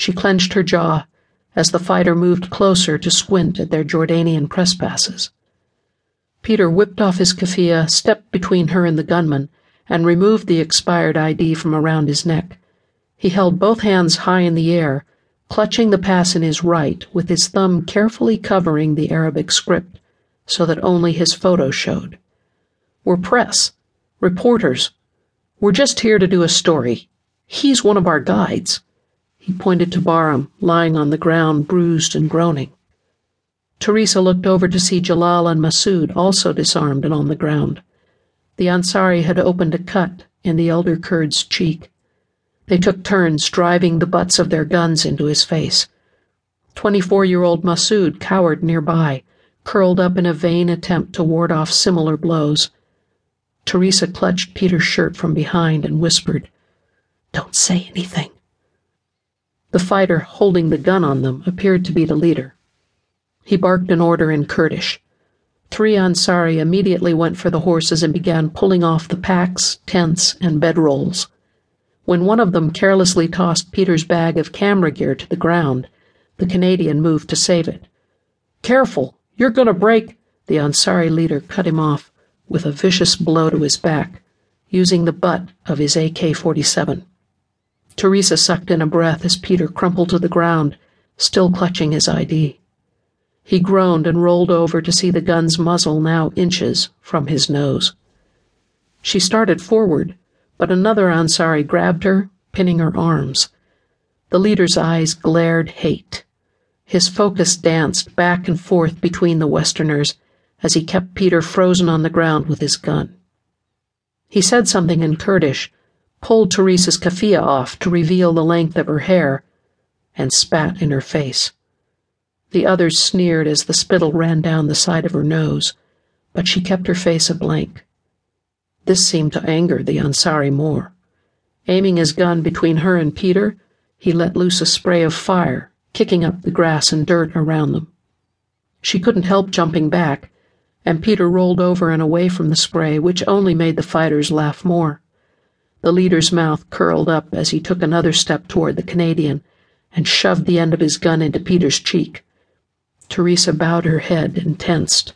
She clenched her jaw as the fighter moved closer to squint at their Jordanian press passes. Peter whipped off his keffiyeh, stepped between her and the gunman, and removed the expired ID from around his neck. He held both hands high in the air, clutching the pass in his right, with his thumb carefully covering the Arabic script so that only his photo showed. We're press. Reporters. We're just here to do a story. He's one of our guides. He pointed to Bahram, lying on the ground, bruised and groaning. Theresa looked over to see Jalal and Masood also disarmed and on the ground. The Ansari had opened a cut in the elder Kurd's cheek. They took turns driving the butts of their guns into his face. Twenty four year old Masood cowered nearby, curled up in a vain attempt to ward off similar blows. Theresa clutched Peter's shirt from behind and whispered, Don't say anything. The fighter holding the gun on them appeared to be the leader. He barked an order in Kurdish. Three Ansari immediately went for the horses and began pulling off the packs, tents, and bedrolls. When one of them carelessly tossed Peter's bag of camera gear to the ground, the Canadian moved to save it. Careful, you're to break. The Ansari leader cut him off with a vicious blow to his back, using the butt of his AK 47. Theresa sucked in a breath as Peter crumpled to the ground, still clutching his ID. He groaned and rolled over to see the gun's muzzle now inches from his nose. She started forward, but another Ansari grabbed her, pinning her arms. The leader's eyes glared hate. His focus danced back and forth between the Westerners as he kept Peter frozen on the ground with his gun. He said something in Kurdish, pulled Theresa's keffiyeh off to reveal the length of her hair, and spat in her face. The others sneered as the spittle ran down the side of her nose, but she kept her face a blank. This seemed to anger the Ansari more. Aiming his gun between her and Peter, he let loose a spray of fire, kicking up the grass and dirt around them. She couldn't help jumping back, and Peter rolled over and away from the spray, which only made the fighters laugh more. The leader's mouth curled up as he took another step toward the Canadian and shoved the end of his gun into Peter's cheek. Theresa bowed her head and tensed,